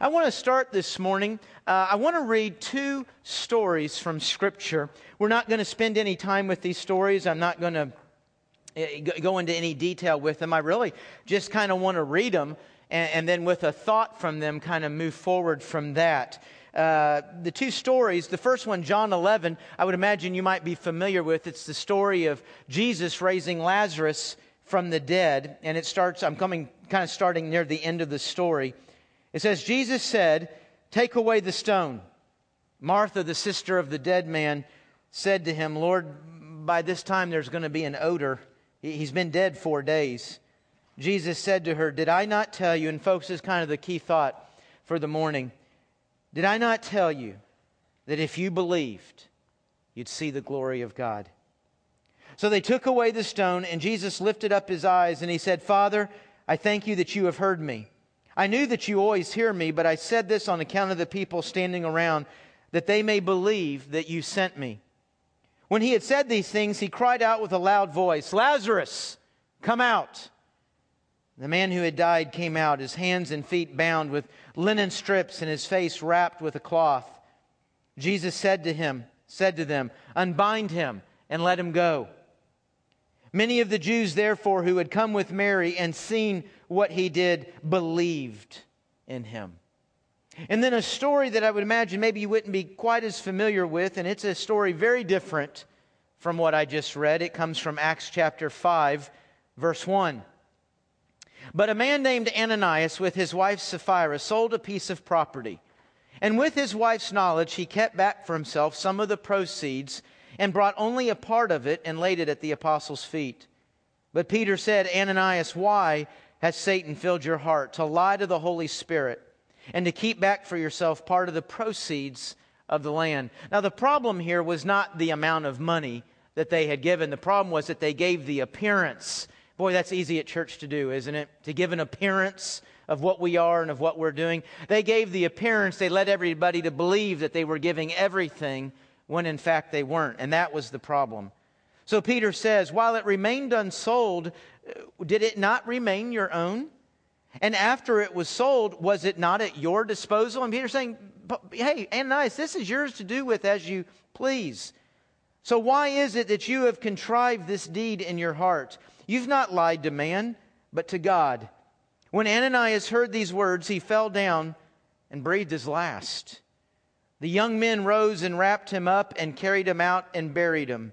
I want to start this morning. Uh, I want to read two stories from Scripture. We're not going to spend any time with these stories. I'm not going to eh, go into any detail with them. I really just kind of want to read them and, and, then, with a thought from them, kind of move forward from that. Uh, the two stories, the first one, John 11, I would imagine you might be familiar with. It's the story of Jesus raising Lazarus from the dead. And it starts, I'm coming kind of starting near the end of the story. It says, Jesus said, Take away the stone. Martha, the sister of the dead man, said to him, Lord, by this time there's going to be an odor. He's been dead four days. Jesus said to her, Did I not tell you? And, folks, is kind of the key thought for the morning. Did I not tell you that if you believed, you'd see the glory of God? So they took away the stone, and Jesus lifted up his eyes and he said, Father, I thank you that you have heard me. I knew that you always hear me, but I said this on account of the people standing around, that they may believe that you sent me. When he had said these things, he cried out with a loud voice, Lazarus, come out. The man who had died came out, his hands and feet bound with linen strips and his face wrapped with a cloth. Jesus said to him, said to them, Unbind him and let him go. Many of the Jews, therefore, who had come with Mary and seen what he did, believed in him. And then a story that I would imagine maybe you wouldn't be quite as familiar with, and it's a story very different from what I just read. It comes from Acts chapter 5, verse 1. But a man named Ananias, with his wife Sapphira, sold a piece of property. And with his wife's knowledge, he kept back for himself some of the proceeds and brought only a part of it and laid it at the apostles' feet. But Peter said, Ananias, why has Satan filled your heart to lie to the Holy Spirit and to keep back for yourself part of the proceeds of the land? Now, the problem here was not the amount of money that they had given, the problem was that they gave the appearance. Boy, that's easy at church to do, isn't it? To give an appearance of what we are and of what we're doing. They gave the appearance, they led everybody to believe that they were giving everything when in fact they weren't. And that was the problem. So Peter says, while it remained unsold, did it not remain your own? And after it was sold, was it not at your disposal? And Peter's saying, hey, Ananias, this is yours to do with as you please. So why is it that you have contrived this deed in your heart? You've not lied to man, but to God. When Ananias heard these words, he fell down and breathed his last. The young men rose and wrapped him up and carried him out and buried him.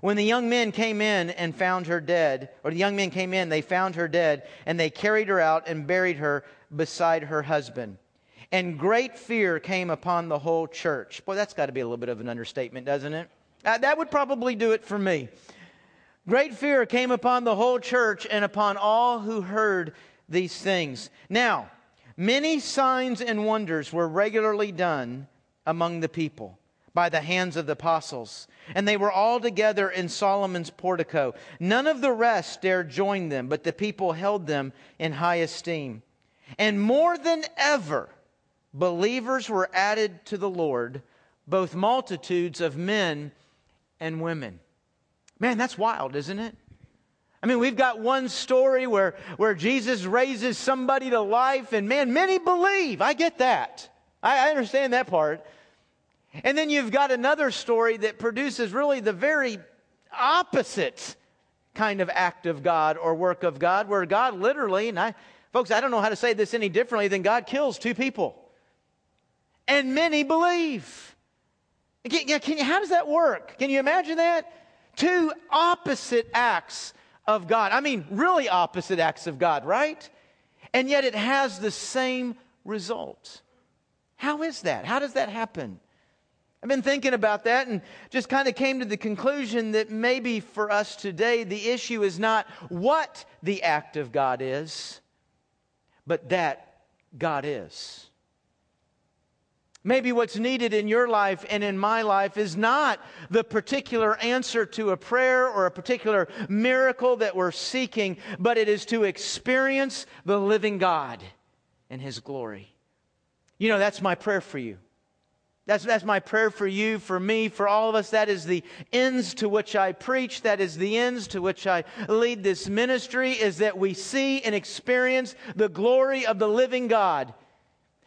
When the young men came in and found her dead, or the young men came in, they found her dead, and they carried her out and buried her beside her husband. And great fear came upon the whole church. Boy, that's got to be a little bit of an understatement, doesn't it? Uh, that would probably do it for me. Great fear came upon the whole church and upon all who heard these things. Now, many signs and wonders were regularly done among the people by the hands of the apostles. And they were all together in Solomon's portico. None of the rest dared join them, but the people held them in high esteem. And more than ever, believers were added to the Lord, both multitudes of men and women. Man, that's wild, isn't it? I mean, we've got one story where, where Jesus raises somebody to life, and man, many believe. I get that. I, I understand that part. And then you've got another story that produces really the very opposite kind of act of God or work of God, where God literally, and I, folks, I don't know how to say this any differently than God kills two people. And many believe. Can, can you, how does that work? Can you imagine that? Two opposite acts of God. I mean, really opposite acts of God, right? And yet it has the same result. How is that? How does that happen? I've been thinking about that and just kind of came to the conclusion that maybe for us today, the issue is not what the act of God is, but that God is. Maybe what's needed in your life and in my life is not the particular answer to a prayer or a particular miracle that we're seeking, but it is to experience the living God and His glory. You know, that's my prayer for you. That's, that's my prayer for you, for me, for all of us. That is the ends to which I preach. That is the ends to which I lead this ministry, is that we see and experience the glory of the living God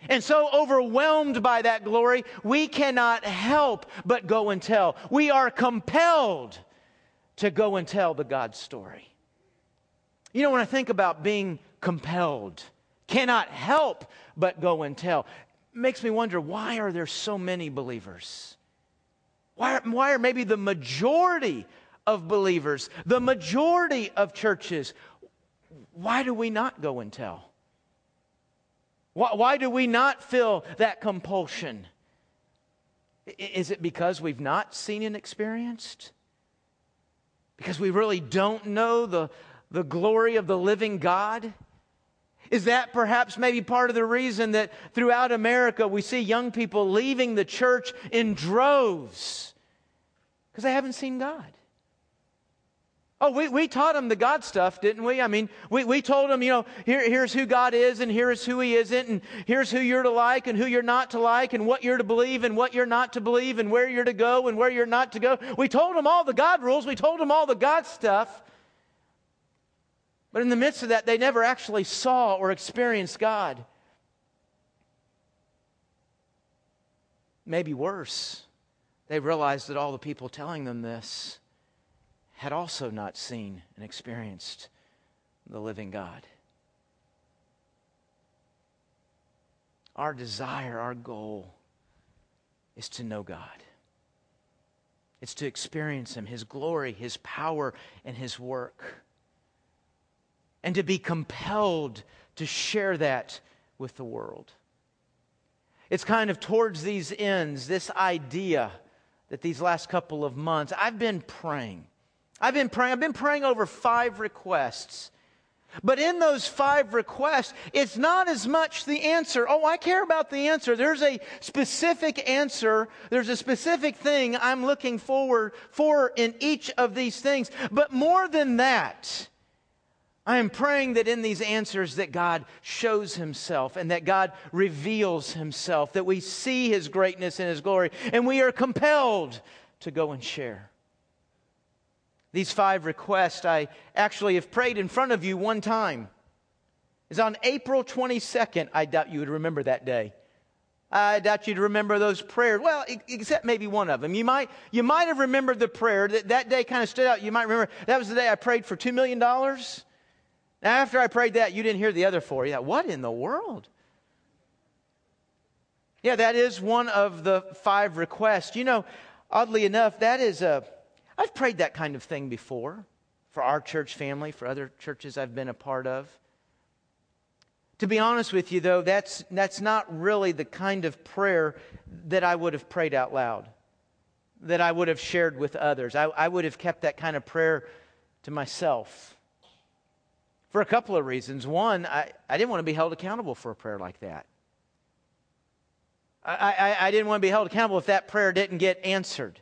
and so overwhelmed by that glory, we cannot help but go and tell. We are compelled to go and tell the God story. You know, when I think about being compelled, cannot help but go and tell, makes me wonder why are there so many believers? Why, why are maybe the majority of believers, the majority of churches, why do we not go and tell? Why, why do we not feel that compulsion? Is it because we've not seen and experienced? Because we really don't know the, the glory of the living God? Is that perhaps maybe part of the reason that throughout America we see young people leaving the church in droves? Because they haven't seen God. Oh, we, we taught them the God stuff, didn't we? I mean, we, we told them, you know, here, here's who God is and here's who He isn't, and here's who you're to like and who you're not to like, and what you're to believe and what you're not to believe, and where you're to go and where you're not to go. We told them all the God rules, we told them all the God stuff. But in the midst of that, they never actually saw or experienced God. Maybe worse, they realized that all the people telling them this had also not seen and experienced the living God. Our desire, our goal is to know God. It's to experience Him, His glory, His power, and His work. And to be compelled to share that with the world. It's kind of towards these ends, this idea that these last couple of months, I've been praying I've been praying, I've been praying over five requests. But in those five requests, it's not as much the answer. Oh, I care about the answer. There's a specific answer. There's a specific thing I'm looking forward for in each of these things. But more than that, I am praying that in these answers that God shows himself and that God reveals himself, that we see his greatness and his glory, and we are compelled to go and share. These five requests I actually have prayed in front of you one time. Is on April 22nd. I doubt you would remember that day. I doubt you'd remember those prayers. Well, except maybe one of them. You might, you might have remembered the prayer that that day kind of stood out. You might remember that was the day I prayed for $2 million. Now, after I prayed that, you didn't hear the other four. Yeah, what in the world? Yeah, that is one of the five requests. You know, oddly enough, that is a I've prayed that kind of thing before for our church family, for other churches I've been a part of. To be honest with you, though, that's, that's not really the kind of prayer that I would have prayed out loud, that I would have shared with others. I, I would have kept that kind of prayer to myself for a couple of reasons. One, I, I didn't want to be held accountable for a prayer like that. I, I, I didn't want to be held accountable if that prayer didn't get answered.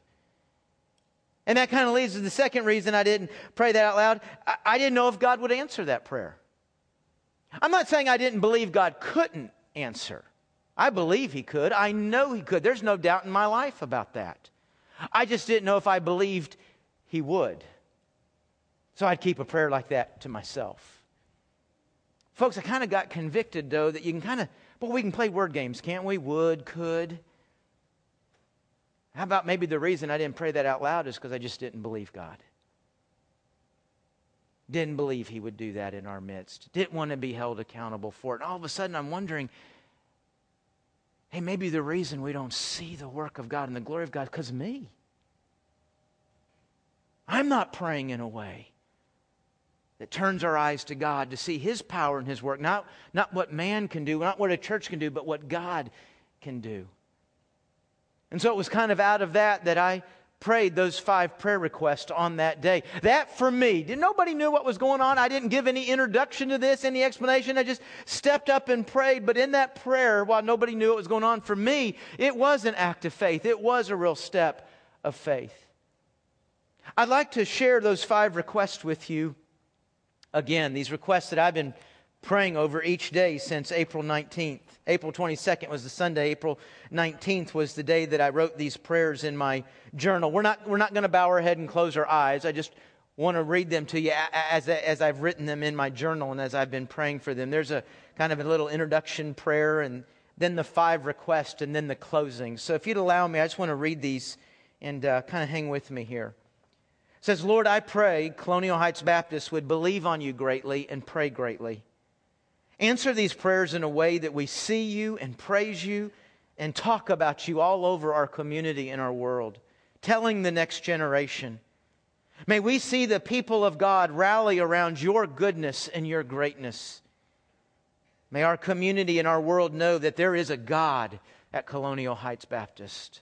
And that kind of leads to the second reason I didn't pray that out loud. I, I didn't know if God would answer that prayer. I'm not saying I didn't believe God couldn't answer. I believe He could. I know He could. There's no doubt in my life about that. I just didn't know if I believed He would. So I'd keep a prayer like that to myself. Folks, I kind of got convicted, though, that you can kind of, but we can play word games, can't we? Would, could. How about maybe the reason I didn't pray that out loud is because I just didn't believe God? Didn't believe He would do that in our midst. Didn't want to be held accountable for it. And all of a sudden, I'm wondering hey, maybe the reason we don't see the work of God and the glory of God because me. I'm not praying in a way that turns our eyes to God to see His power and His work, not, not what man can do, not what a church can do, but what God can do. And so it was kind of out of that that I prayed those five prayer requests on that day. That for me, did nobody knew what was going on. I didn't give any introduction to this, any explanation. I just stepped up and prayed. But in that prayer, while nobody knew what was going on, for me, it was an act of faith. It was a real step of faith. I'd like to share those five requests with you again. These requests that I've been praying over each day since April 19th. April 22nd was the Sunday. April 19th was the day that I wrote these prayers in my journal. We're not, we're not going to bow our head and close our eyes. I just want to read them to you as, as I've written them in my journal and as I've been praying for them. There's a kind of a little introduction prayer and then the five requests and then the closing. So if you'd allow me, I just want to read these and uh, kind of hang with me here. Says, Lord, I pray Colonial Heights Baptist would believe on you greatly and pray greatly. Answer these prayers in a way that we see you and praise you and talk about you all over our community and our world, telling the next generation. May we see the people of God rally around your goodness and your greatness. May our community and our world know that there is a God at Colonial Heights Baptist.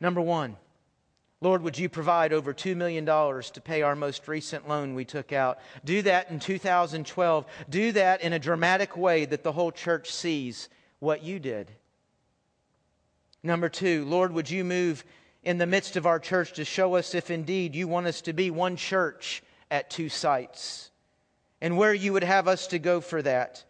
Number one, Lord, would you provide over $2 million to pay our most recent loan we took out? Do that in 2012. Do that in a dramatic way that the whole church sees what you did. Number two, Lord, would you move in the midst of our church to show us if indeed you want us to be one church at two sites and where you would have us to go for that.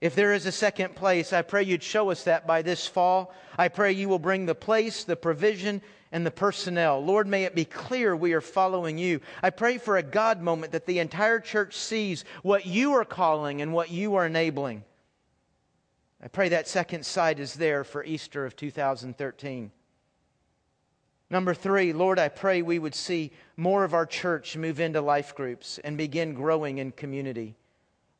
If there is a second place, I pray you'd show us that by this fall. I pray you will bring the place, the provision, and the personnel. Lord, may it be clear we are following you. I pray for a God moment that the entire church sees what you are calling and what you are enabling. I pray that second site is there for Easter of 2013. Number three, Lord, I pray we would see more of our church move into life groups and begin growing in community.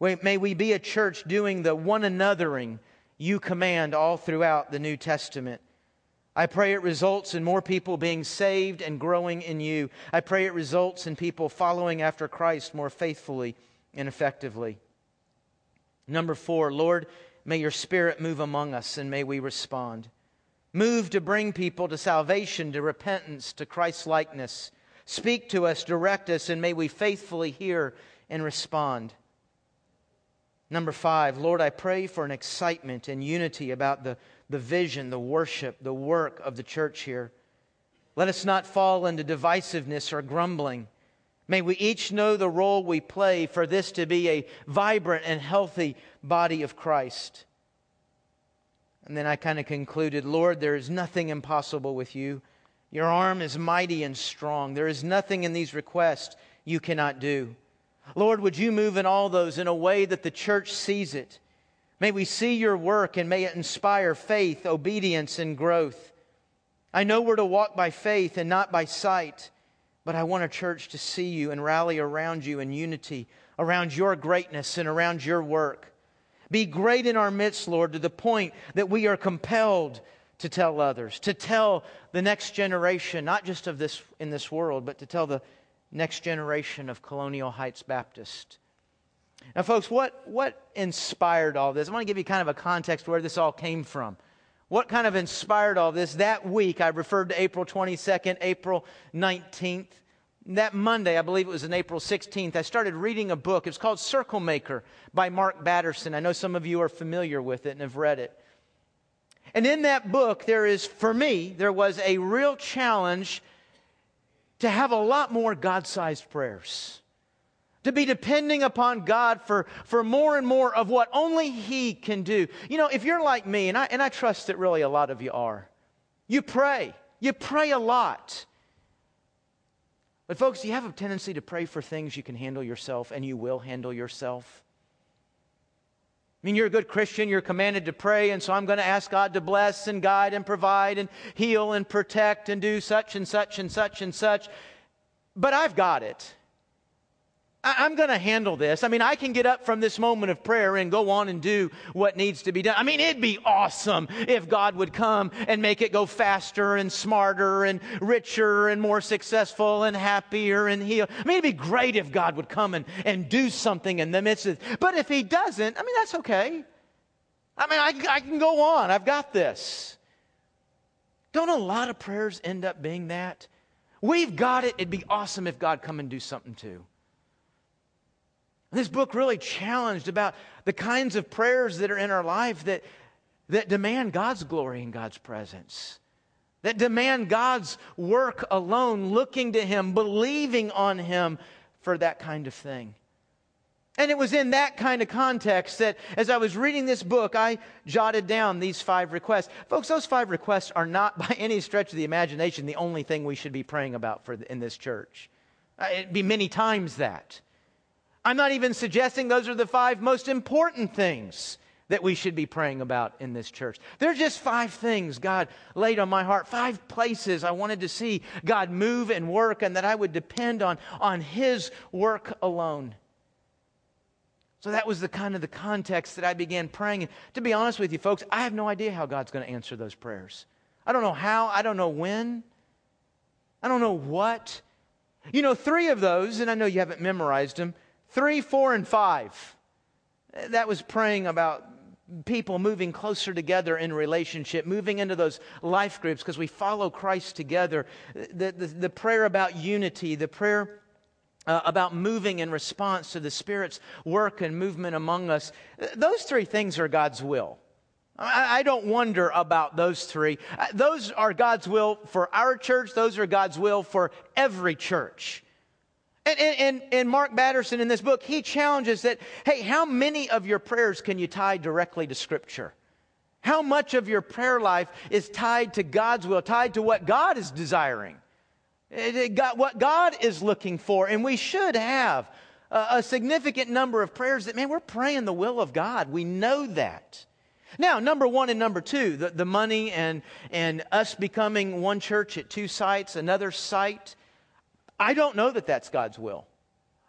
May we be a church doing the one anothering you command all throughout the New Testament. I pray it results in more people being saved and growing in you. I pray it results in people following after Christ more faithfully and effectively. Number four, Lord, may your spirit move among us and may we respond. Move to bring people to salvation, to repentance, to Christ likeness. Speak to us, direct us, and may we faithfully hear and respond. Number five, Lord, I pray for an excitement and unity about the the vision, the worship, the work of the church here. Let us not fall into divisiveness or grumbling. May we each know the role we play for this to be a vibrant and healthy body of Christ. And then I kind of concluded Lord, there is nothing impossible with you. Your arm is mighty and strong. There is nothing in these requests you cannot do. Lord, would you move in all those in a way that the church sees it? May we see your work and may it inspire faith, obedience, and growth. I know we're to walk by faith and not by sight, but I want a church to see you and rally around you in unity, around your greatness and around your work. Be great in our midst, Lord, to the point that we are compelled to tell others, to tell the next generation, not just of this in this world, but to tell the next generation of Colonial Heights Baptist now, folks, what, what inspired all this? I want to give you kind of a context where this all came from. What kind of inspired all this? That week, I referred to April 22nd, April 19th. That Monday, I believe it was in April 16th, I started reading a book. It's called Circle Maker by Mark Batterson. I know some of you are familiar with it and have read it. And in that book, there is, for me, there was a real challenge to have a lot more God sized prayers to be depending upon God for, for more and more of what only He can do. You know, if you're like me, and I, and I trust that really a lot of you are, you pray. You pray a lot. But, folks, you have a tendency to pray for things you can handle yourself, and you will handle yourself. I mean, you're a good Christian, you're commanded to pray, and so I'm going to ask God to bless and guide and provide and heal and protect and do such and such and such and such. But I've got it. I'm going to handle this. I mean, I can get up from this moment of prayer and go on and do what needs to be done. I mean, it'd be awesome if God would come and make it go faster and smarter and richer and more successful and happier and heal. I mean, it'd be great if God would come and, and do something in the midst of. But if He doesn't, I mean, that's okay. I mean, I, I can go on. I've got this. Don't a lot of prayers end up being that? We've got it. It'd be awesome if God come and do something too. This book really challenged about the kinds of prayers that are in our life that, that demand God's glory and God's presence, that demand God's work alone, looking to Him, believing on Him for that kind of thing. And it was in that kind of context that as I was reading this book, I jotted down these five requests. Folks, those five requests are not by any stretch of the imagination the only thing we should be praying about for in this church. Uh, it'd be many times that. I'm not even suggesting those are the five most important things that we should be praying about in this church. There are just five things God laid on my heart, five places I wanted to see God move and work, and that I would depend on, on His work alone. So that was the kind of the context that I began praying. And to be honest with you, folks, I have no idea how God's going to answer those prayers. I don't know how, I don't know when, I don't know what. You know, three of those, and I know you haven't memorized them Three, four, and five. That was praying about people moving closer together in relationship, moving into those life groups because we follow Christ together. The, the, the prayer about unity, the prayer uh, about moving in response to the Spirit's work and movement among us. Those three things are God's will. I, I don't wonder about those three. Uh, those are God's will for our church, those are God's will for every church. And, and, and, Mark Batterson in this book, he challenges that, hey, how many of your prayers can you tie directly to Scripture? How much of your prayer life is tied to God's will, tied to what God is desiring, what God is looking for? And we should have a, significant number of prayers that, man, we're praying the will of God. We know that. Now, number one and number two, the, the money and, and us becoming one church at two sites, another site I don't know that that's God's will.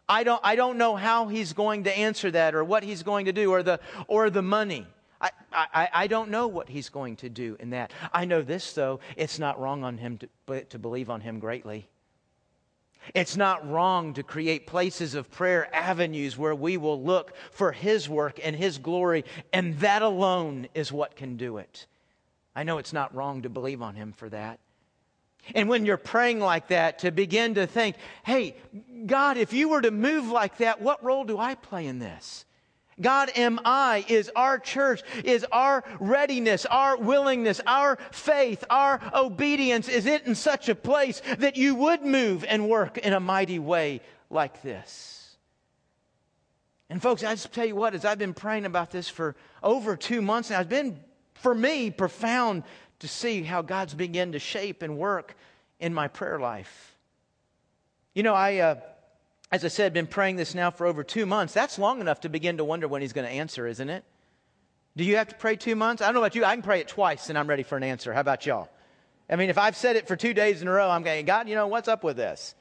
I don't, I don't know how he's going to answer that or what he's going to do or the, or the money. I, I, I don't know what he's going to do in that. I know this, though. It's not wrong on him to, to believe on him greatly. It's not wrong to create places of prayer, avenues where we will look for his work and his glory, and that alone is what can do it. I know it's not wrong to believe on him for that. And when you're praying like that, to begin to think, hey, God, if you were to move like that, what role do I play in this? God, am I? Is our church, is our readiness, our willingness, our faith, our obedience, is it in such a place that you would move and work in a mighty way like this? And folks, I just tell you what, as I've been praying about this for over two months now, it's been, for me, profound to see how God's begun to shape and work in my prayer life. You know, I, uh, as I said, been praying this now for over two months. That's long enough to begin to wonder when He's going to answer, isn't it? Do you have to pray two months? I don't know about you. I can pray it twice and I'm ready for an answer. How about y'all? I mean, if I've said it for two days in a row, I'm going, God, you know, what's up with this?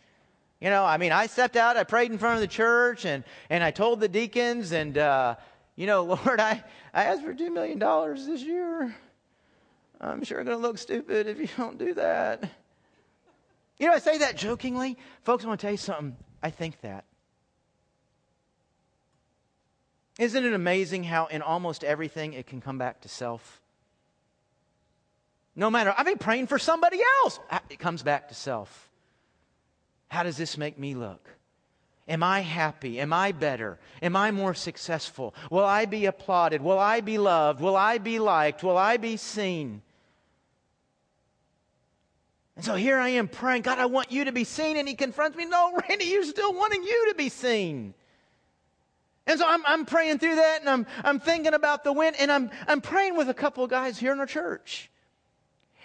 You know, I mean, I stepped out, I prayed in front of the church, and, and I told the deacons, and, uh, you know, Lord, I, I asked for $2 million this year. I'm sure going to look stupid if you don't do that. You know, I say that jokingly. Folks, I want to tell you something. I think that. Isn't it amazing how in almost everything it can come back to self? No matter, I've been praying for somebody else. It comes back to self. How does this make me look? Am I happy? Am I better? Am I more successful? Will I be applauded? Will I be loved? Will I be liked? Will I be seen? And so here I am praying, God, I want you to be seen. And he confronts me, No, Randy, you're still wanting you to be seen. And so I'm, I'm praying through that and I'm, I'm thinking about the wind and I'm, I'm praying with a couple of guys here in our church.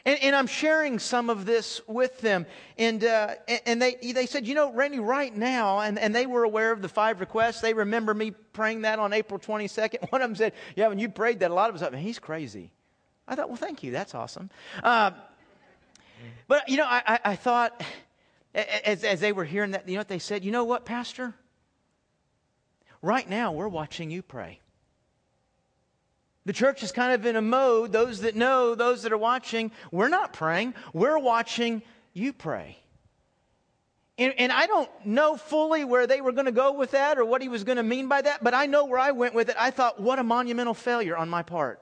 And, and I'm sharing some of this with them. And, uh, and they, they said, you know, Randy, right now, and, and they were aware of the five requests. They remember me praying that on April 22nd. One of them said, yeah, when you prayed that, a lot of us thought, he's crazy. I thought, well, thank you. That's awesome. Uh, Mm-hmm. but, you know, I, I, I thought, as, as they were hearing that, you know what they said? You know what, Pastor? Right now, we're watching you pray. The church is kind of in a mode, those that know, those that are watching, we're not praying, we're watching you pray. And, and, I don't know fully where they were going to go with that or what he was going to mean by that, but I know where I went with it. I thought, what a monumental failure on my part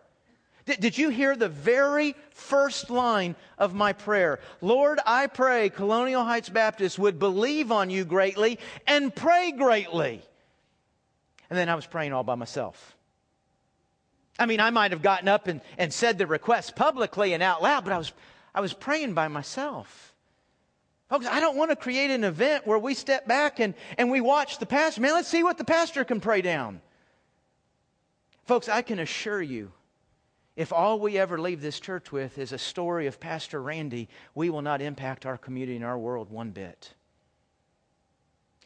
Did, did you hear the very first line of my prayer? Lord, I pray Colonial Heights Baptist would believe on you greatly and pray greatly. And then I was praying all by myself. I mean, I might have gotten up and, and said the request publicly and out loud, but I was, I was praying by myself. Folks, I don't want to create an event where we step back and, and we watch the pastor. Man, let's see what the pastor can pray down. Folks, I can assure you, if all we ever leave this church with is a story of Pastor Randy, we will not impact our community and our world one bit.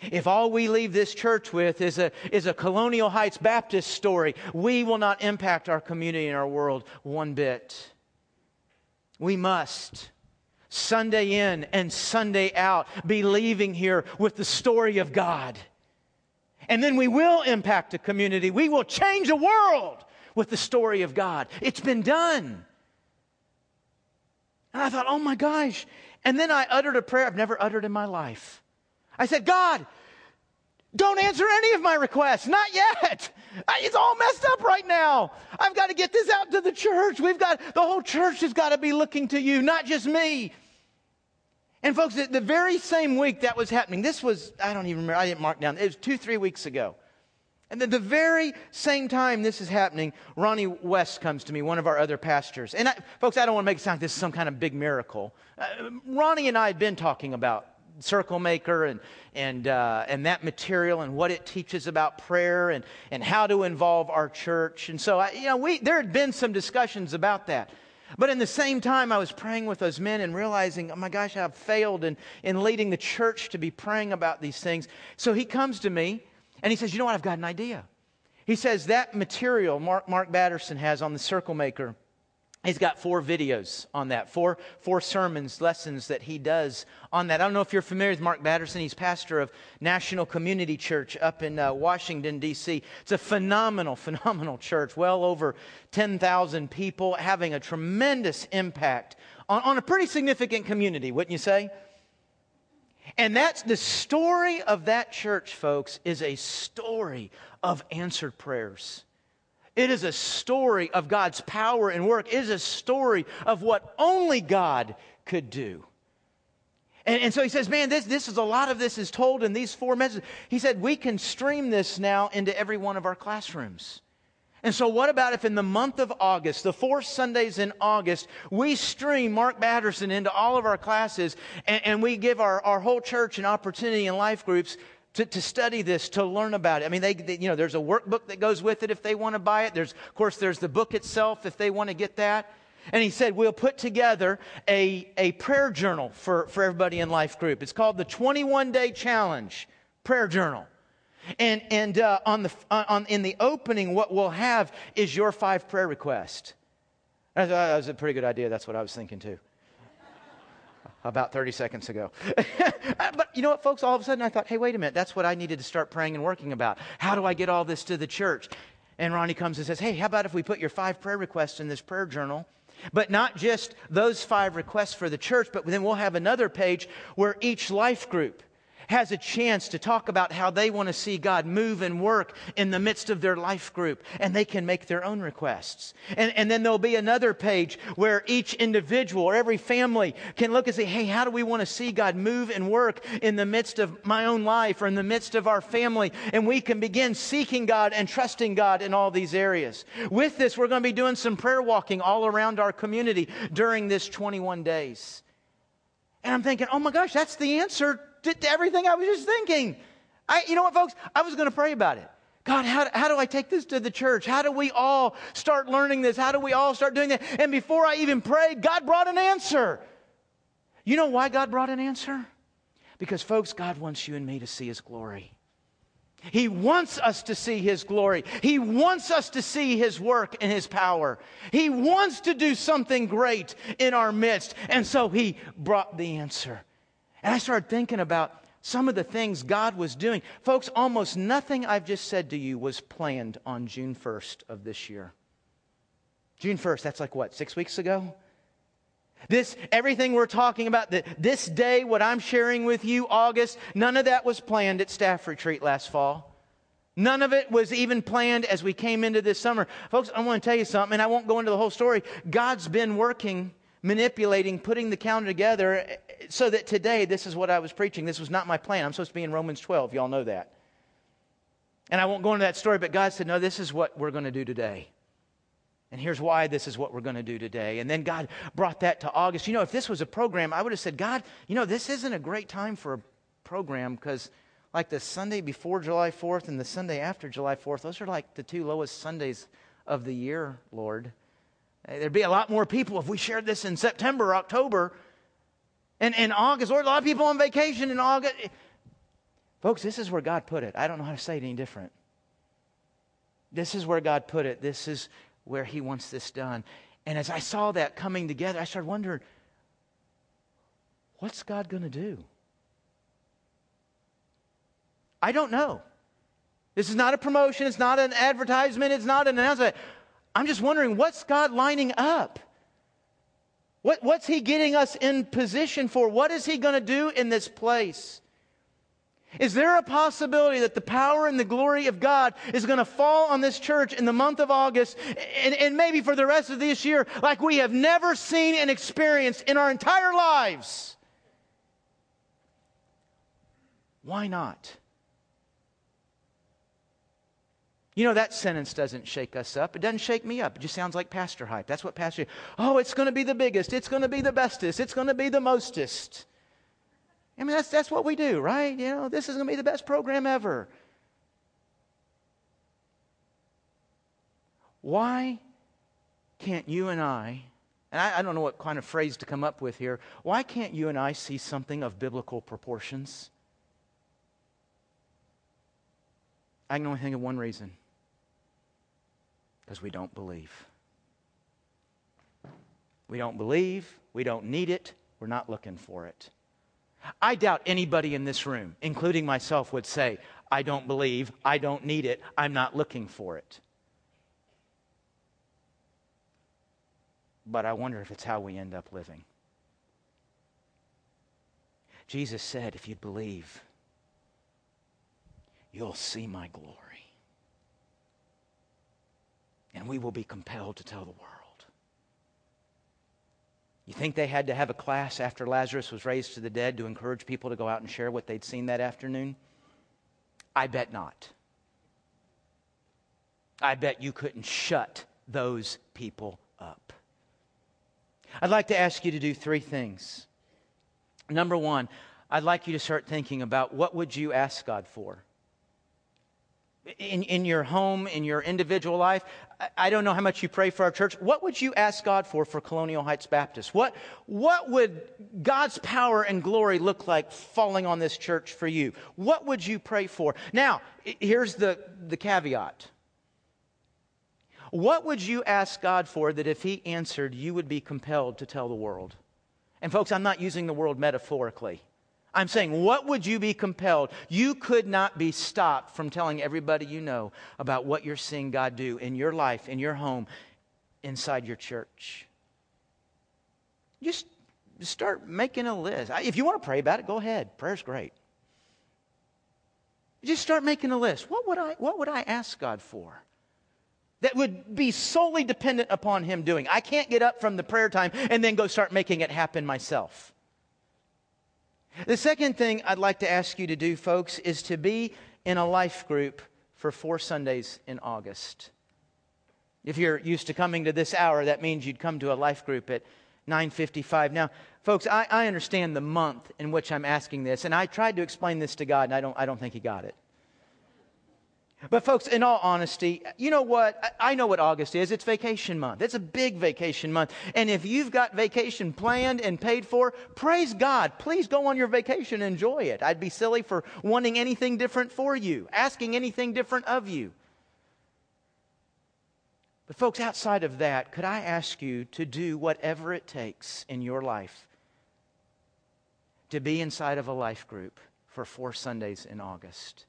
If all we leave this church with is a, is a Colonial Heights Baptist story, we will not impact our community and our world one bit. We must, Sunday in and Sunday out, be leaving here with the story of God. And then we will impact a community. We will change a world with the story of God. It's been done. And I thought, oh my gosh. And then I uttered a prayer I've never uttered in my life. I said, God, don't answer any of my requests. Not yet. It's all messed up right now. I've got to get this out to the church. We've got, the whole church has got to be looking to you, not just me. And folks, the, very same week that was happening, this was, I don't even remember, I didn't mark down, it was two, three weeks ago. And then the very same time this is happening, Ronnie West comes to me, one of our other pastors. And I, folks, I don't want to make it sound like this is some kind of big miracle. Uh, Ronnie and I had been talking about Circle Maker and, and, uh, and that material and what it teaches about prayer and, and how to involve our church. And so, I, you know, we, there had been some discussions about that. But in the same time, I was praying with those men and realizing, oh my gosh, I've failed in, in leading the church to be praying about these things. So he comes to me and he says, You know what? I've got an idea. He says, That material Mark, Mark Batterson has on the Circle Maker He's got four videos on that, four, four sermons, lessons that he does on that. I don't know if you're familiar with Mark Batterson. He's pastor of National Community Church up in uh, Washington, D.C. It's a phenomenal, phenomenal church, well over 10,000 people, having a tremendous impact on, on a pretty significant community, wouldn't you say? And that's the story of that church, folks, is a story of answered prayers. It is a story of God's power and work. It is a story of what only God could do. And, and, so he says, man, this, this is a lot of this is told in these four messages. He said, we can stream this now into every one of our classrooms. And so, what about if in the month of August, the four Sundays in August, we stream Mark Batterson into all of our classes and, and we give our, our whole church an opportunity in life groups to, to study this, to learn about it. I mean, they, they, you know, there's a workbook that goes with it if they want to buy it. There's, of course, there's the book itself if they want to get that. And he said, we'll put together a, a prayer journal for, for everybody in Life Group. It's called the 21 Day Challenge Prayer Journal. And, and uh, on the, on, in the opening, what we'll have is your five prayer requests. That was a pretty good idea. That's what I was thinking too about 30 seconds ago. but you know what, folks? All of a sudden I thought, hey, wait a minute. That's what I needed to start praying and working about. How do I get all this to the church? And Ronnie comes and says, hey, how about if we put your five prayer requests in this prayer journal? But not just those five requests for the church, but then we'll have another page where each life group has a chance to talk about how they want to see God move and work in the midst of their life group, and they can make their own requests. And, and then there'll be another page where each individual or every family can look and say, hey, how do we want to see God move and work in the midst of my own life or in the midst of our family? And we can begin seeking God and trusting God in all these areas. With this, we're going to be doing some prayer walking all around our community during this 21 days. And I'm thinking, oh my gosh, that's the answer to, everything I was just thinking. I, you know what, folks? I was going to pray about it. God, how, how do I take this to the church? How do we all start learning this? How do we all start doing that? And before I even prayed, God brought an answer. You know why God brought an answer? Because, folks, God wants you and me to see His glory. He wants us to see His glory. He wants us to see His work and His power. He wants to do something great in our midst. And so He brought the answer. And I started thinking about some of the things God was doing. Folks, almost nothing I've just said to you was planned on June 1st of this year. June 1st, that's like what, six weeks ago? This, everything we're talking about, the, this day, what I'm sharing with you, August, none of that was planned at staff retreat last fall. None of it was even planned as we came into this summer. Folks, I want to tell you something, and I won't go into the whole story. God's been working, manipulating, putting the calendar together eh, so that today, this is what I was preaching. This was not my plan. I'm supposed to be in Romans 12. Y'all know that. And I won't go into that story, but God said, No, this is what we're going to do today. And here's why this is what we're going to do today. And then God brought that to August. You know, if this was a program, I would have said, God, you know, this isn't a great time for a program because, like the Sunday before July 4th and the Sunday after July 4th, those are like the two lowest Sundays of the year, Lord. There'd be a lot more people if we shared this in September or October. And in August, Lord, a lot of people on vacation in August. Folks, this is where God put it. I don't know how to say it any different. This is where God put it. This is where He wants this done. And as I saw that coming together, I started wondering what's God going to do? I don't know. This is not a promotion, it's not an advertisement, it's not an announcement. I'm just wondering what's God lining up? What, what's He getting us in position for? What is He going to do in this place? Is there a possibility that the power and the glory of God is going to fall on this church in the month of August and, and, maybe for the rest of this year like we have never seen and experienced in our entire lives? Why not? You know, that sentence doesn't shake us up. It doesn't shake me up. It just sounds like pastor hype. That's what pastor, oh, it's going to be the biggest. It's going to be the bestest. It's going to be the mostest. I mean, that's, that's what we do, right? You know, this is going to be the best program ever. Why can't you and I, and I, I, don't know what kind of phrase to come up with here, why can't you and I see something of biblical proportions? I can only think of one reason because we don't believe. We don't believe, we don't need it, we're not looking for it. I doubt anybody in this room, including myself, would say, I don't believe, I don't need it, I'm not looking for it. But I wonder if it's how we end up living. Jesus said, If you believe, you'll see my glory. And we will be compelled to tell the world. You think they had to have a class after Lazarus was raised to the dead to encourage people to go out and share what they'd seen that afternoon? I bet not. I bet you couldn't shut those people up. I'd like to ask you to do three things. Number one, I'd like you to start thinking about what would you ask God for? In, in your home, in your individual life. I don't know how much you pray for our church. What would you ask God for for Colonial Heights Baptist? What, what would God's power and glory look like falling on this church for you? What would you pray for? Now, here's the, the caveat. What would you ask God for that if He answered, you would be compelled to tell the world? And, folks, I'm not using the world metaphorically. I'm saying, what would you be compelled? You could not be stopped from telling everybody you know about what you're seeing God do in your life, in your home, inside your church. Just start making a list. If you want to pray about it, go ahead. Prayer's great. Just start making a list. What would I, what would I ask God for? That would be solely dependent upon Him doing. I can't get up from the prayer time and then go start making it happen myself. The second thing I'd like to ask you to do, folks, is to be in a life group for four Sundays in August. If you're used to coming to this hour, that means you'd come to a life group at 9:55. Now, folks, I, I understand the month in which I'm asking this, and I tried to explain this to God, and I don't, I don't think He got it. But, folks, in all honesty, you know what? I know what August is. It's vacation month. It's a big vacation month. And if you've got vacation planned and paid for, praise God. Please go on your vacation and enjoy it. I'd be silly for wanting anything different for you, asking anything different of you. But, folks, outside of that, could I ask you to do whatever it takes in your life to be inside of a life group for four Sundays in August?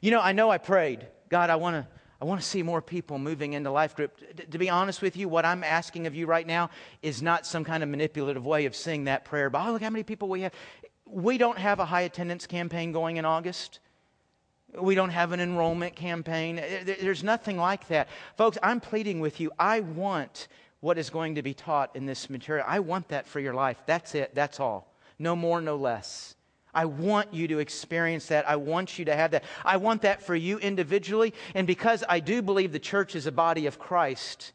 You know, I know I prayed, God, I want to. I want to see more people moving into life group. D- to be honest with you, what I'm asking of you right now is not some kind of manipulative way of saying that prayer, but oh, look how many people we have. We don't have a high attendance campaign going in August. We don't have an enrollment campaign. There's nothing like that. Folks, I'm pleading with you. I want what is going to be taught in this material. I want that for your life. That's it. That's all. No more, no less. I want you to experience that. I want you to have that. I want that for you individually. And because I do believe the church is a body of Christ,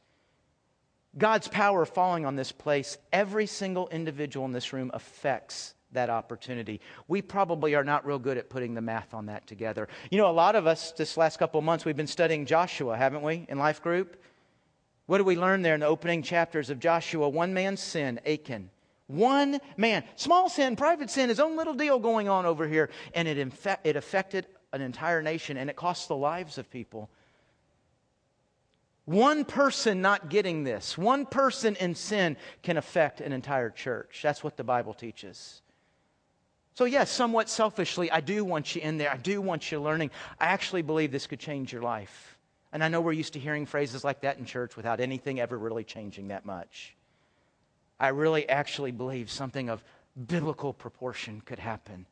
God's power falling on this place, every single individual in this room affects that opportunity. We probably are not real good at putting the math on that together. You know, a lot of us, this last couple of months, we've been studying Joshua, haven't we, in life group? What do we learn there in the opening chapters of Joshua? One man's sin, Achan. One man. Small sin, private sin, his own little deal going on over here. And it, infe- it affected an entire nation and it cost the lives of people. One person not getting this, one person in sin can affect an entire church. That's what the Bible teaches. So, yes, somewhat selfishly, I do want you in there. I do want you learning. I actually believe this could change your life. And I know we're used to hearing phrases like that in church without anything ever really changing that much. I really actually believe something of biblical proportion could happen.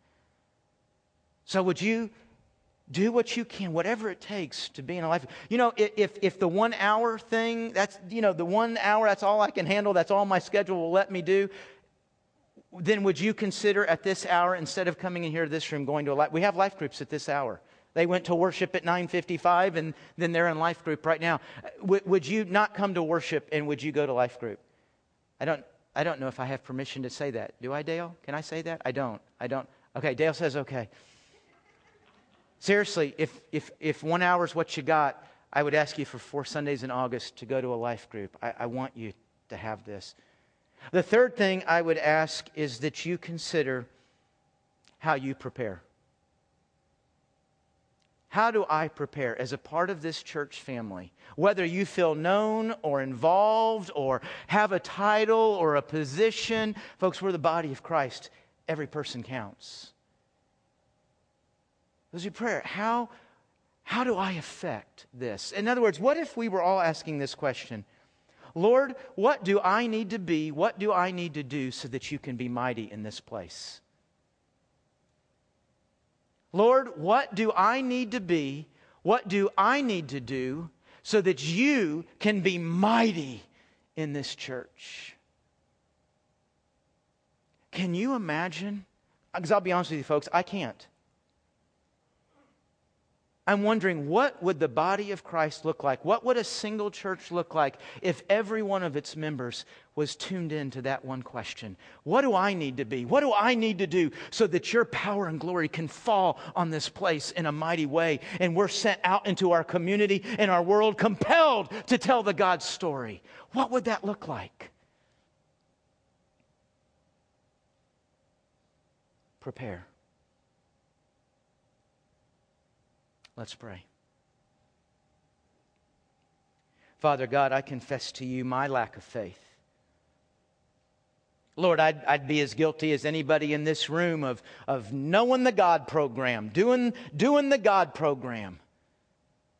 So, would you do what you can, whatever it takes to be in a life? You know, if, if the one hour thing, that's, you know, the one hour, that's all I can handle, that's all my schedule will let me do, then would you consider at this hour, instead of coming in here to this room, going to a life? We have life groups at this hour. They went to worship at 9:55, and then they're in life group right now. Uh, w- would you not come to worship, and would you go to life group? I don't. I don't know if I have permission to say that. Do I, Dale? Can I say that? I don't. I don't. Okay, Dale says okay. Seriously, if, if, if one hour is what you got, I would ask you for four Sundays in August to go to a life group. I, I want you to have this. The third thing I would ask is that you consider how you prepare. How do I prepare as a part of this church family? Whether you feel known or involved or have a title or a position, folks, we're the body of Christ. Every person counts. As you prayer, how, how do I affect this? In other words, what if we were all asking this question? Lord, what do I need to be? What do I need to do so that you can be mighty in this place? Lord, what do I need to be? What do I need to do so that you can be mighty in this church? Can you imagine? Because I'll be honest with you, folks, I can't. I'm wondering what would the body of Christ look like? What would a single church look like if every one of its members was tuned in to that one question? What do I need to be? What do I need to do so that your power and glory can fall on this place in a mighty way and we're sent out into our community and our world compelled to tell the God story? What would that look like? Prepare. Let's pray. Father God, I confess to you my lack of faith. Lord, I'd, I'd, be as guilty as anybody in this room of, of knowing the God program, doing, doing the God program.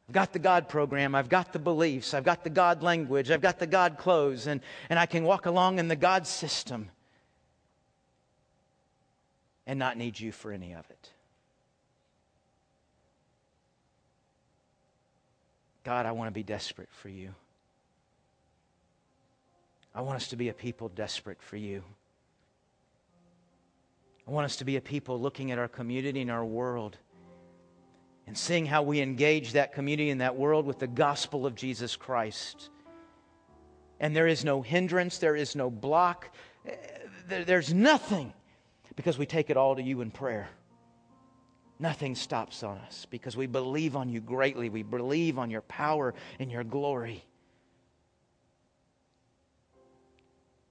I've got the God program, I've got the beliefs, I've got the God language, I've got the God clothes, and, and I can walk along in the God system and not need you for any of it. God, I want to be desperate for you. I want us to be a people desperate for you. I want us to be a people looking at our community and our world and seeing how we engage that community and that world with the gospel of Jesus Christ. And there is no hindrance, there is no block, eh, there's nothing because we take it all to you in prayer. Nothing stops on us because we believe on you greatly. We believe on your power and your glory.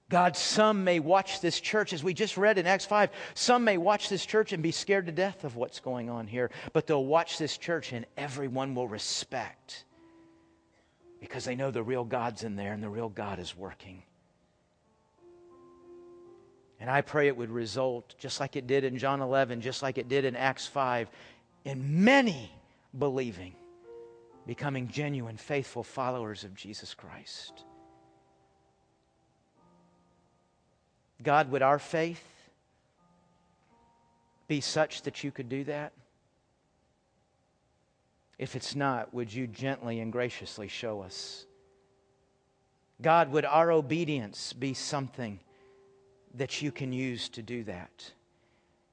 God, some may watch this church, as we just read in Acts 5, some may watch this church and be scared to death of what's going on here, but they'll watch this church and everyone will respect because they know the real God's in there and the real God is working. And I pray it would result, just like it did in John 11, just like it did in Acts 5, in many believing, becoming genuine, faithful followers of Jesus Christ. God, would our faith be such that you could do that? If it's not, would you gently and graciously show us? God, would our obedience be something that you can use to do that?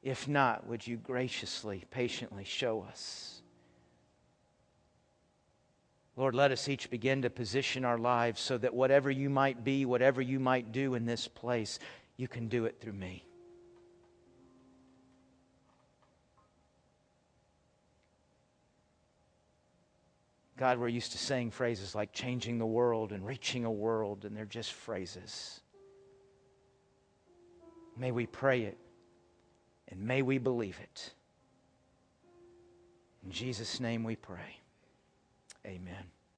If not, would you graciously, patiently show us? Lord, let us each begin to position our lives so that whatever you might be, whatever you might do in this place, you can do it through me. God, we're used to saying phrases like changing the world and reaching a world, and they're just phrases. May we pray it and may we believe it. In Jesus' name we pray. Amen.